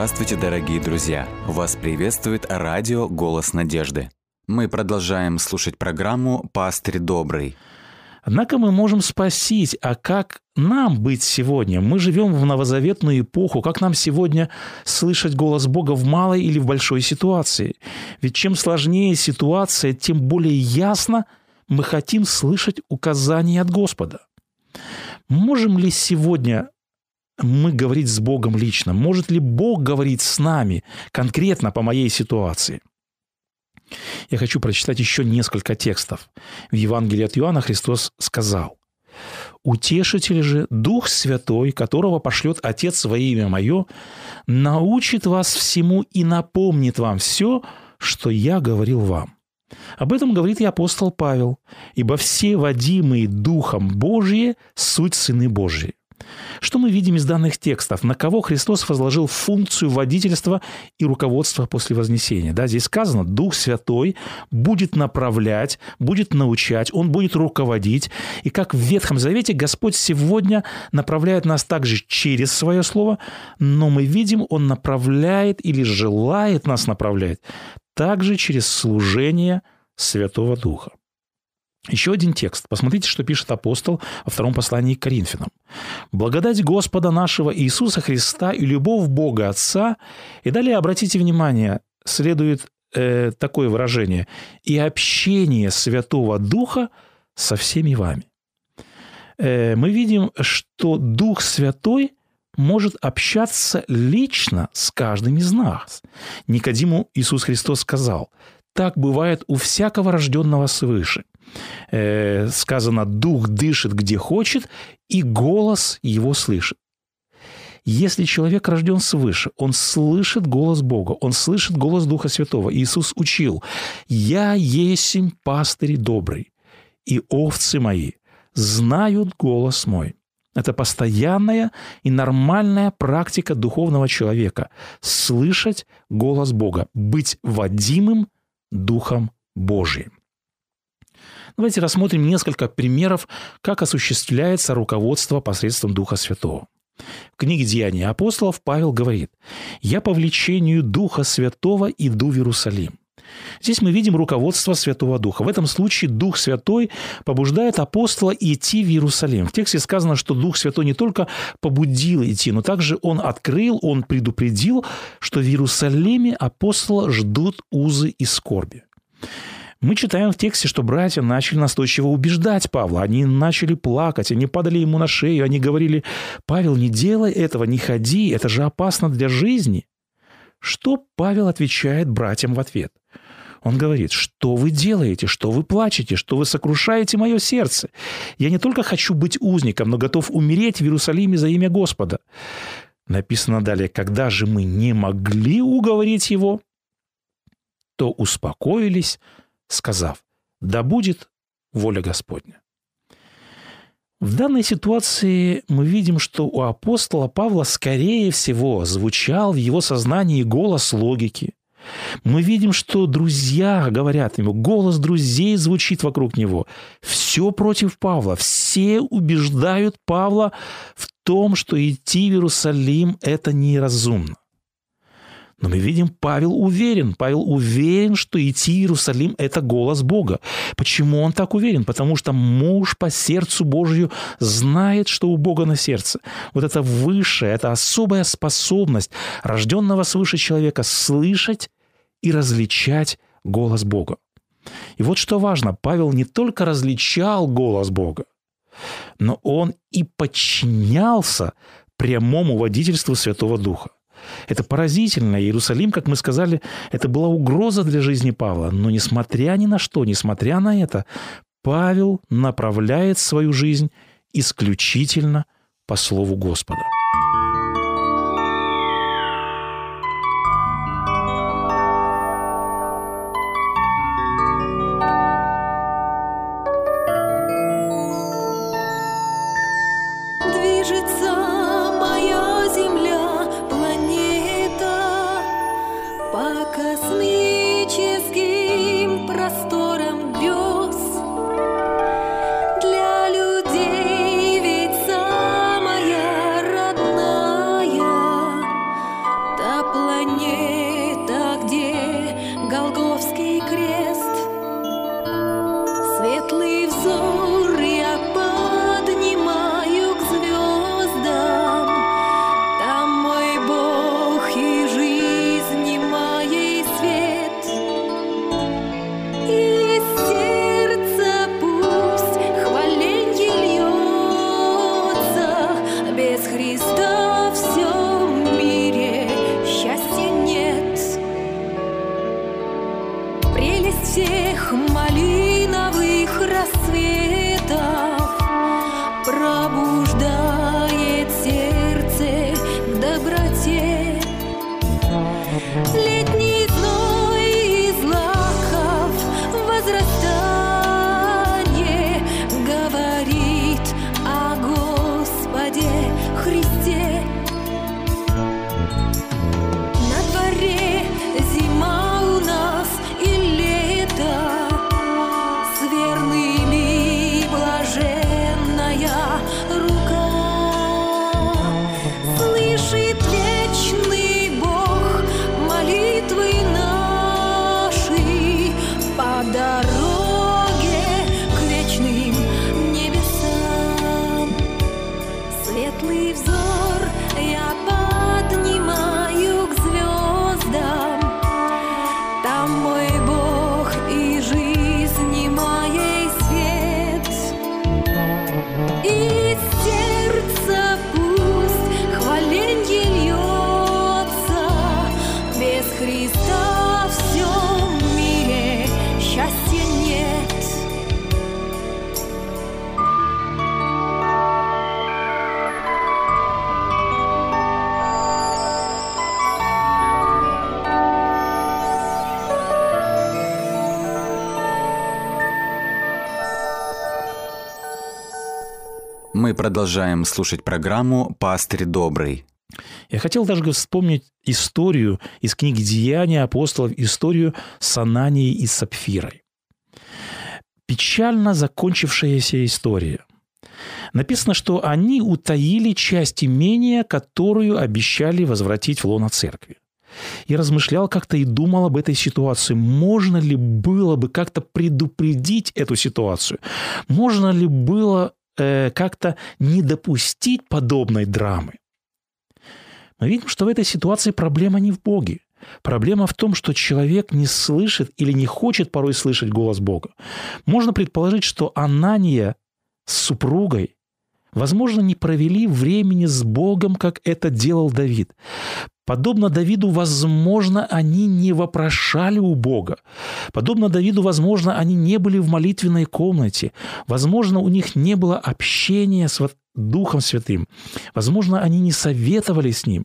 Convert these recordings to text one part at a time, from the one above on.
Здравствуйте, дорогие друзья! Вас приветствует радио «Голос надежды». Мы продолжаем слушать программу «Пастырь добрый». Однако мы можем спросить, а как нам быть сегодня? Мы живем в новозаветную эпоху. Как нам сегодня слышать голос Бога в малой или в большой ситуации? Ведь чем сложнее ситуация, тем более ясно мы хотим слышать указания от Господа. Можем ли сегодня мы говорить с Богом лично? Может ли Бог говорить с нами конкретно по моей ситуации? Я хочу прочитать еще несколько текстов. В Евангелии от Иоанна Христос сказал, «Утешитель же, Дух Святой, которого пошлет Отец во имя Мое, научит вас всему и напомнит вам все, что я говорил вам». Об этом говорит и апостол Павел, «Ибо все водимые Духом Божие – суть сыны Божьи». Что мы видим из данных текстов? На кого Христос возложил функцию водительства и руководства после Вознесения? Да, здесь сказано, Дух Святой будет направлять, будет научать, Он будет руководить. И как в Ветхом Завете Господь сегодня направляет нас также через Свое Слово, но мы видим, Он направляет или желает нас направлять также через служение Святого Духа. Еще один текст. Посмотрите, что пишет апостол во втором послании к Коринфянам. «Благодать Господа нашего Иисуса Христа и любовь Бога Отца». И далее обратите внимание, следует э, такое выражение. «И общение Святого Духа со всеми вами». Э, мы видим, что Дух Святой может общаться лично с каждым из нас. Никодиму Иисус Христос сказал, «Так бывает у всякого рожденного свыше». Э, сказано «дух дышит где хочет, и голос его слышит». Если человек рожден свыше, он слышит голос Бога, он слышит голос Духа Святого. Иисус учил «Я есмь пастырь добрый, и овцы мои знают голос мой». Это постоянная и нормальная практика духовного человека – слышать голос Бога, быть водимым Духом Божиим. Давайте рассмотрим несколько примеров, как осуществляется руководство посредством Духа Святого. В книге «Деяния апостолов» Павел говорит «Я по влечению Духа Святого иду в Иерусалим». Здесь мы видим руководство Святого Духа. В этом случае Дух Святой побуждает апостола идти в Иерусалим. В тексте сказано, что Дух Святой не только побудил идти, но также Он открыл, Он предупредил, что в Иерусалиме апостола ждут узы и скорби. Мы читаем в тексте, что братья начали настойчиво убеждать Павла. Они начали плакать, они падали ему на шею, они говорили, «Павел, не делай этого, не ходи, это же опасно для жизни». Что Павел отвечает братьям в ответ? Он говорит, что вы делаете, что вы плачете, что вы сокрушаете мое сердце. Я не только хочу быть узником, но готов умереть в Иерусалиме за имя Господа. Написано далее, когда же мы не могли уговорить его, то успокоились, сказав, да будет воля Господня. В данной ситуации мы видим, что у апостола Павла, скорее всего, звучал в его сознании голос логики. Мы видим, что друзья говорят ему, голос друзей звучит вокруг него. Все против Павла. Все убеждают Павла в том, что идти в Иерусалим – это неразумно. Но мы видим, Павел уверен. Павел уверен, что идти в Иерусалим – это голос Бога. Почему он так уверен? Потому что муж по сердцу Божию знает, что у Бога на сердце. Вот это высшая, это особая способность рожденного свыше человека слышать и различать голос Бога. И вот что важно, Павел не только различал голос Бога, но он и подчинялся прямому водительству Святого Духа. Это поразительно. Иерусалим, как мы сказали, это была угроза для жизни Павла. Но несмотря ни на что, несмотря на это, Павел направляет свою жизнь исключительно по Слову Господа. Мы продолжаем слушать программу «Пастырь добрый». Я хотел даже вспомнить историю из книги «Деяния апостолов», историю с Ананией и Сапфирой. Печально закончившаяся история. Написано, что они утаили часть имения, которую обещали возвратить в лоно церкви. Я размышлял как-то и думал об этой ситуации. Можно ли было бы как-то предупредить эту ситуацию? Можно ли было э, как-то не допустить подобной драмы. Мы видим, что в этой ситуации проблема не в Боге. Проблема в том, что человек не слышит или не хочет порой слышать голос Бога. Можно предположить, что Анания с супругой возможно, не провели времени с Богом, как это делал Давид. Подобно Давиду, возможно, они не вопрошали у Бога. Подобно Давиду, возможно, они не были в молитвенной комнате. Возможно, у них не было общения с Духом Святым. Возможно, они не советовали с Ним.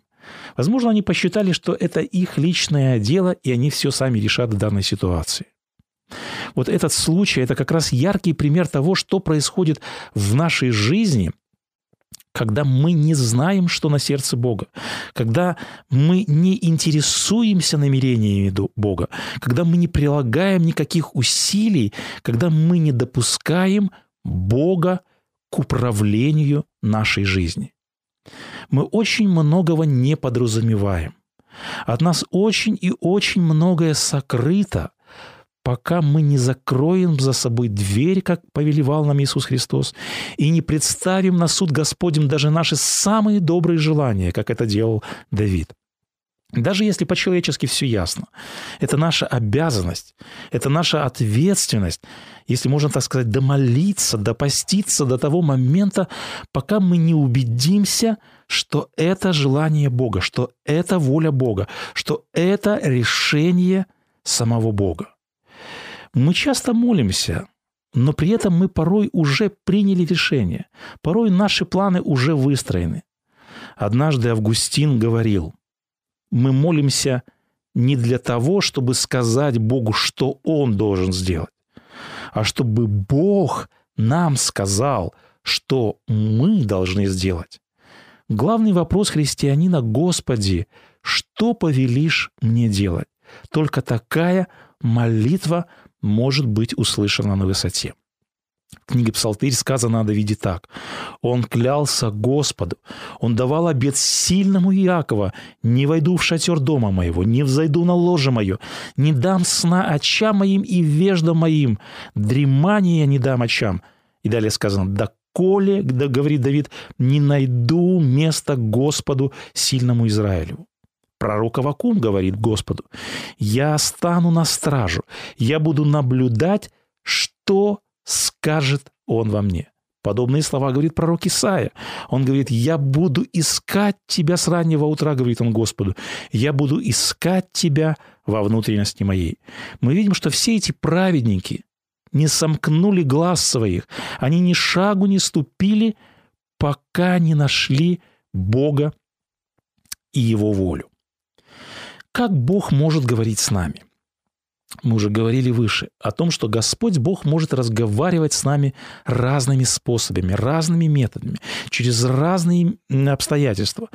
Возможно, они посчитали, что это их личное дело, и они все сами решат в данной ситуации. Вот этот случай – это как раз яркий пример того, что происходит в нашей жизни, когда мы не знаем, что на сердце Бога, когда мы не интересуемся намерениями Бога, когда мы не прилагаем никаких усилий, когда мы не допускаем Бога к управлению нашей жизни. Мы очень многого не подразумеваем. От нас очень и очень многое сокрыто, пока мы не закроем за собой дверь, как повелевал нам Иисус Христос, и не представим на суд Господем даже наши самые добрые желания, как это делал Давид. Даже если по-человечески все ясно, это наша обязанность, это наша ответственность, если можно так сказать, домолиться, допоститься до того момента, пока мы не убедимся, что это желание Бога, что это воля Бога, что это решение самого Бога. Мы часто молимся, но при этом мы порой уже приняли решение. Порой наши планы уже выстроены. Однажды Августин говорил, мы молимся не для того, чтобы сказать Богу, что Он должен сделать, а чтобы Бог нам сказал, что мы должны сделать. Главный вопрос христианина – Господи, что повелишь мне делать? Только такая молитва – может быть услышана на высоте. В книге Псалтырь сказано о Давиде так. «Он клялся Господу, он давал обет сильному Иакова, не войду в шатер дома моего, не взойду на ложе мое, не дам сна очам моим и веждам моим, дремания не дам очам». И далее сказано, «Да коле, да, говорит Давид, не найду места Господу, сильному Израилю». Пророк Авакум говорит Господу, «Я стану на стражу, я буду наблюдать, что скажет Он во мне». Подобные слова говорит пророк Исаия. Он говорит, «Я буду искать тебя с раннего утра», говорит он Господу. «Я буду искать тебя во внутренности моей». Мы видим, что все эти праведники не сомкнули глаз своих, они ни шагу не ступили, пока не нашли Бога и Его волю. Как Бог может говорить с нами? Мы уже говорили выше о том, что Господь Бог может разговаривать с нами разными способами, разными методами, через разные обстоятельства.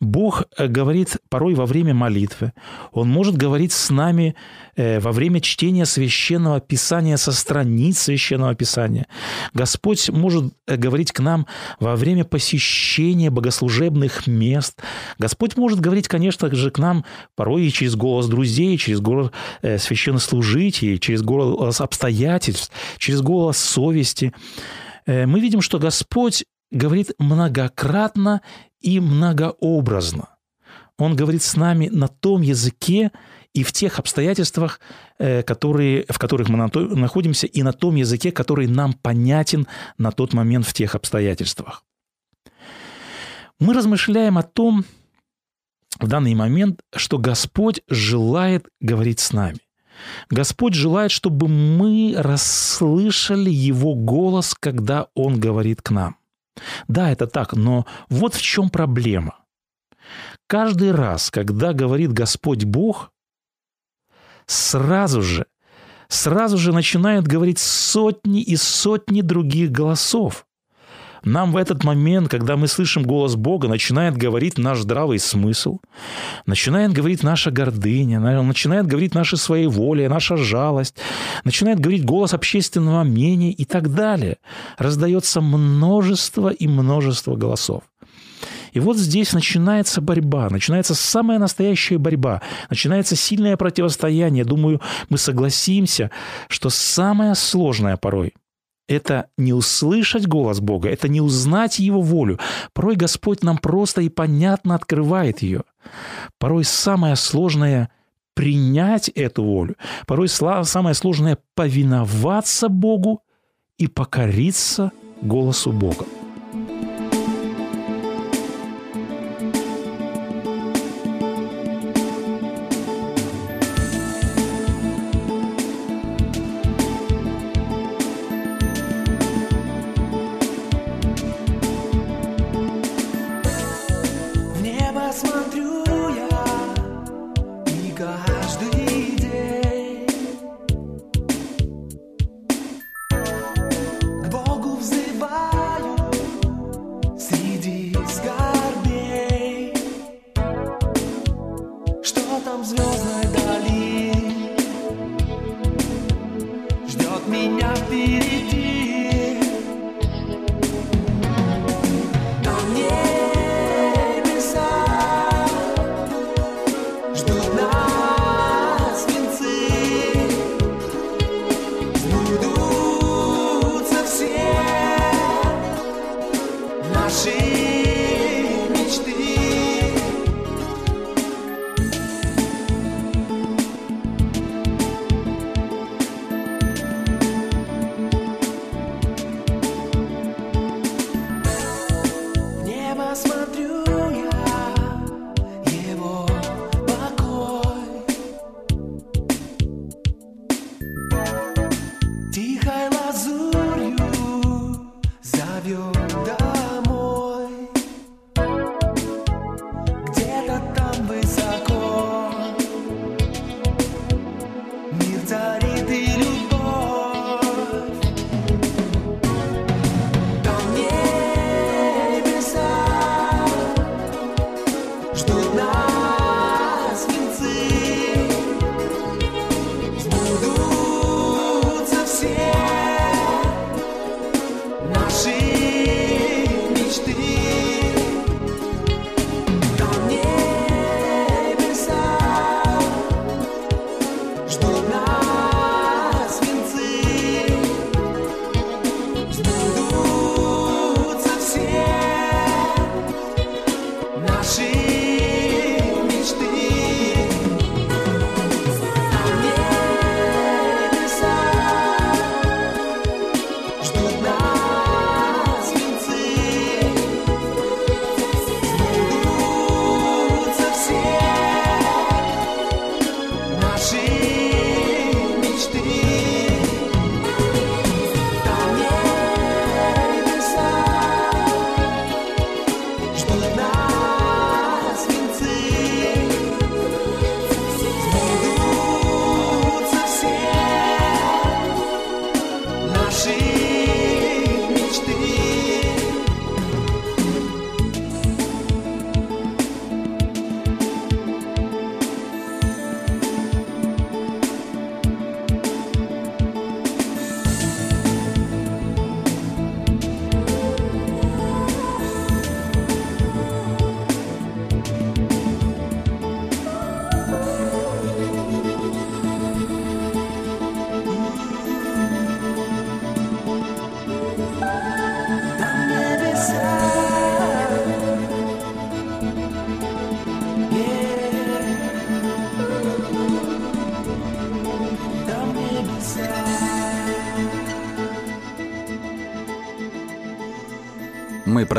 Бог э, говорит порой во время молитвы. Он может говорить с нами э, во время чтения священного писания со страниц священного писания. Господь может э, говорить к нам во время посещения богослужебных мест. Господь может говорить, конечно же, к нам порой и через голос друзей, через голос священного священнослужителей, через голос обстоятельств, через голос совести, э, мы видим, что Господь говорит многократно и многообразно. Он говорит с нами на том языке и в тех обстоятельствах, э, которые, в которых мы находимся, и на том языке, который нам понятен на тот момент в тех обстоятельствах. Мы размышляем о том в данный момент, что Господь желает говорить с нами. Господь желает, чтобы мы расслышали Его голос, когда Он говорит к нам. Да, это так, но вот в чем проблема. Каждый раз, когда говорит Господь Бог, сразу же, сразу же начинают говорить сотни и сотни других голосов. Нам в этот момент, когда мы слышим голос Бога, начинает говорить наш здравый смысл, начинает говорить наша гордыня, начинает говорить наши своеволие, наша жалость, начинает говорить голос общественного мнения и так далее. Раздается множество и множество голосов. И вот здесь начинается борьба, начинается самая настоящая борьба, начинается сильное противостояние. Думаю, мы согласимся, что самое сложное порой – это не услышать голос Бога, это не узнать Его волю. Порой Господь нам просто и понятно открывает ее. Порой самое сложное – принять эту волю. Порой самое сложное – повиноваться Богу и покориться голосу Бога.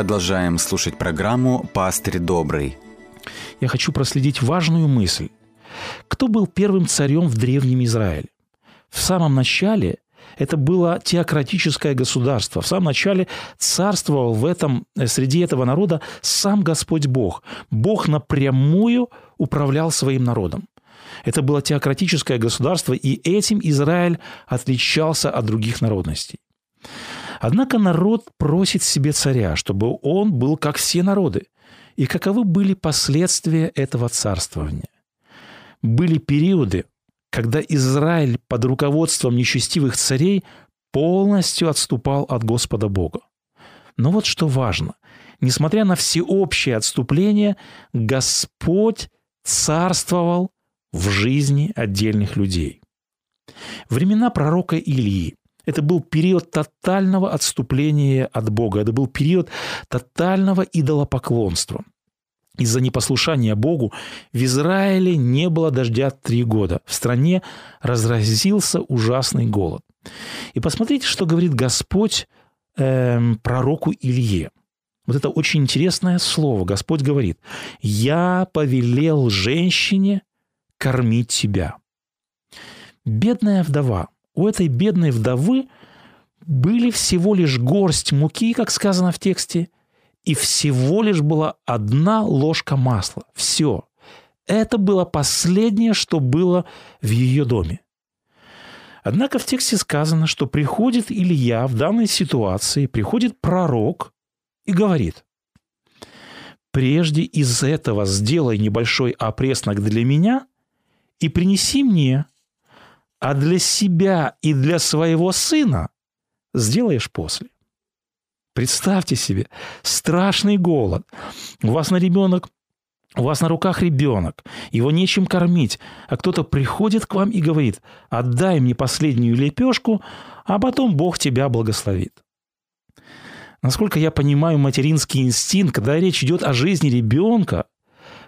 Продолжаем слушать программу «Пастырь добрый». Я хочу проследить важную мысль. Кто был первым царем в Древнем Израиле? В самом начале это было теократическое государство. В самом начале царствовал в этом, э, среди этого народа сам Господь Бог. Бог напрямую управлял своим народом. Это было теократическое государство, и этим Израиль отличался от других народностей. Однако народ просит себе царя, чтобы он был как все народы. И каковы были последствия этого царствования? Были периоды, когда Израиль под руководством нечестивых царей полностью отступал от Господа Бога. Но вот что важно. Несмотря на всеобщее отступление, Господь царствовал в жизни отдельных людей. Времена пророка Илии это был период тотального отступления от Бога. Это был период тотального идолопоклонства. Из-за непослушания Богу в Израиле не было дождя три года. В стране разразился ужасный голод. И посмотрите, что говорит Господь э, пророку Илье. Вот это очень интересное слово. Господь говорит, «Я повелел женщине кормить тебя». Бедная вдова – у этой бедной вдовы были всего лишь горсть муки, как сказано в тексте, и всего лишь была одна ложка масла. Все. Это было последнее, что было в ее доме. Однако в тексте сказано, что приходит Илья в данной ситуации, приходит пророк и говорит, «Прежде из этого сделай небольшой опреснок для меня и принеси мне, а для себя и для своего сына сделаешь после. Представьте себе, страшный голод. У вас на ребенок у вас на руках ребенок, его нечем кормить, а кто-то приходит к вам и говорит, отдай мне последнюю лепешку, а потом Бог тебя благословит. Насколько я понимаю материнский инстинкт, когда речь идет о жизни ребенка,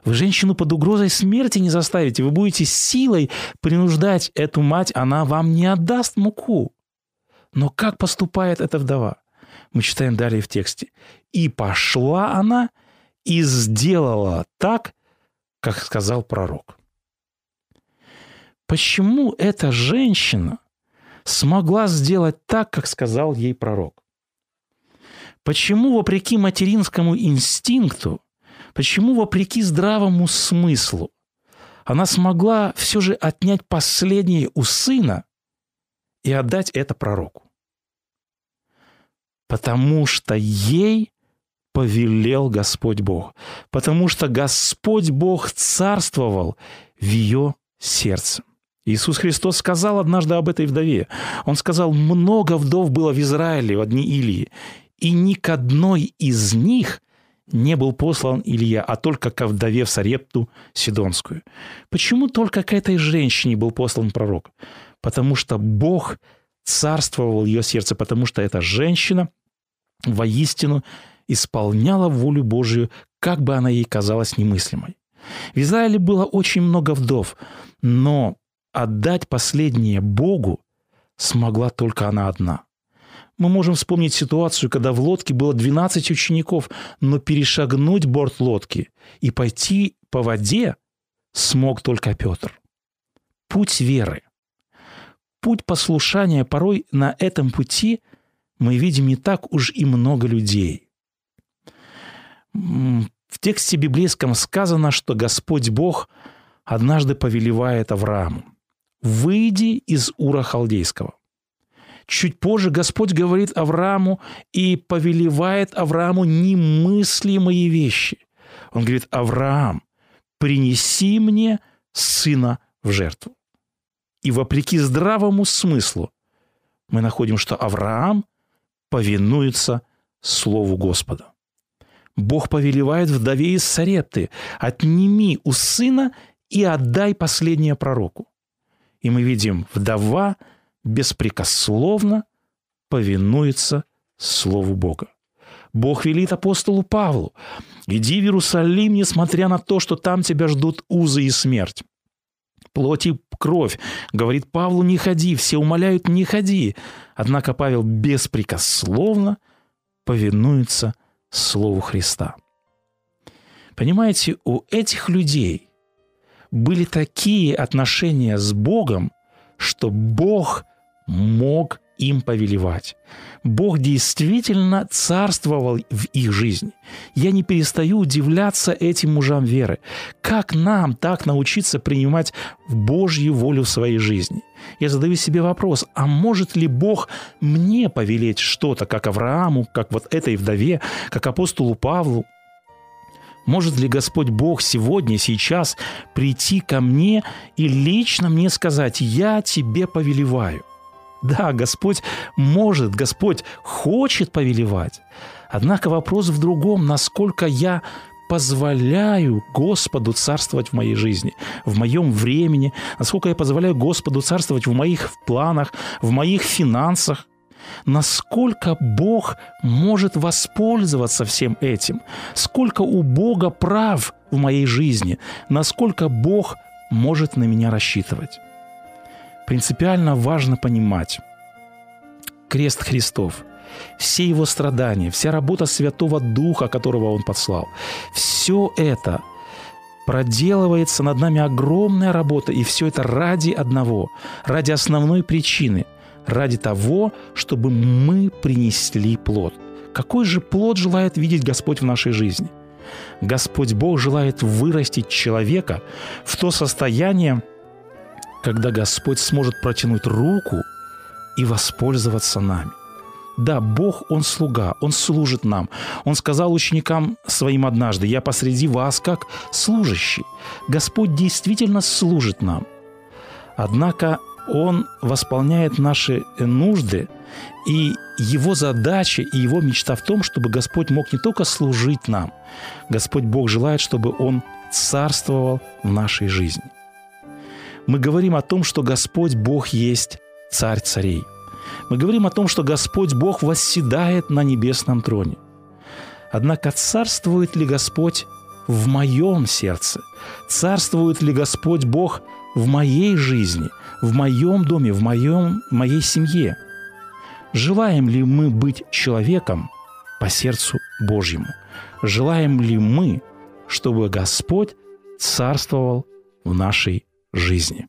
вы женщину под угрозой смерти не заставите. Вы будете силой принуждать эту мать, она вам не отдаст муку. Но как поступает эта вдова? Мы читаем далее в тексте. «И пошла она и сделала так, как сказал пророк». Почему эта женщина смогла сделать так, как сказал ей пророк? Почему, вопреки материнскому инстинкту, Почему, вопреки здравому смыслу, она смогла все же отнять последнее у сына и отдать это пророку? Потому что ей повелел Господь Бог. Потому что Господь Бог царствовал в ее сердце. Иисус Христос сказал однажды об этой вдове. Он сказал, много вдов было в Израиле, в одни Илии, и ни к одной из них не был послан Илья, а только к вдове в Сарепту Сидонскую. Почему только к этой женщине был послан пророк? Потому что Бог царствовал в ее сердце, потому что эта женщина воистину исполняла волю Божию, как бы она ей казалась немыслимой. В Израиле было очень много вдов, но отдать последнее Богу смогла только она одна – мы можем вспомнить ситуацию, когда в лодке было 12 учеников, но перешагнуть борт лодки и пойти по воде смог только Петр. Путь веры. Путь послушания порой на этом пути мы видим не так уж и много людей. В тексте библейском сказано, что Господь Бог однажды повелевает Аврааму «Выйди из Ура Халдейского». Чуть позже Господь говорит Аврааму и повелевает Аврааму немыслимые вещи. Он говорит, Авраам, принеси мне сына в жертву. И вопреки здравому смыслу мы находим, что Авраам повинуется Слову Господа. Бог повелевает вдове из Сарепты, отними у сына и отдай последнее пророку. И мы видим, вдова – беспрекословно повинуется Слову Бога. Бог велит апостолу Павлу, иди в Иерусалим, несмотря на то, что там тебя ждут узы и смерть. Плоть и кровь. Говорит Павлу, не ходи. Все умоляют, не ходи. Однако Павел беспрекословно повинуется Слову Христа. Понимаете, у этих людей были такие отношения с Богом, что Бог мог им повелевать. Бог действительно царствовал в их жизни. Я не перестаю удивляться этим мужам веры. Как нам так научиться принимать Божью волю в своей жизни? Я задаю себе вопрос, а может ли Бог мне повелеть что-то, как Аврааму, как вот этой вдове, как апостолу Павлу? Может ли Господь Бог сегодня, сейчас прийти ко мне и лично мне сказать, я тебе повелеваю? Да, Господь может, Господь хочет повелевать. Однако вопрос в другом, насколько я позволяю Господу царствовать в моей жизни, в моем времени, насколько я позволяю Господу царствовать в моих планах, в моих финансах, насколько Бог может воспользоваться всем этим, сколько у Бога прав в моей жизни, насколько Бог может на меня рассчитывать принципиально важно понимать крест Христов, все его страдания, вся работа Святого Духа, которого Он послал, все это проделывается над нами огромная работа, и все это ради одного, ради основной причины, ради того, чтобы мы принесли плод. Какой же плод желает видеть Господь в нашей жизни? Господь Бог желает вырастить человека в то состояние, когда Господь сможет протянуть руку и воспользоваться нами. Да, Бог, Он слуга, Он служит нам. Он сказал ученикам своим однажды, «Я посреди вас как служащий». Господь действительно служит нам. Однако Он восполняет наши нужды, и Его задача и Его мечта в том, чтобы Господь мог не только служить нам, Господь Бог желает, чтобы Он царствовал в нашей жизни – мы говорим о том, что Господь Бог есть Царь царей. Мы говорим о том, что Господь Бог восседает на небесном троне. Однако царствует ли Господь в моем сердце? Царствует ли Господь Бог в моей жизни, в моем доме, в, моем, в моей семье? Желаем ли мы быть человеком по сердцу Божьему? Желаем ли мы, чтобы Господь царствовал в нашей жизни.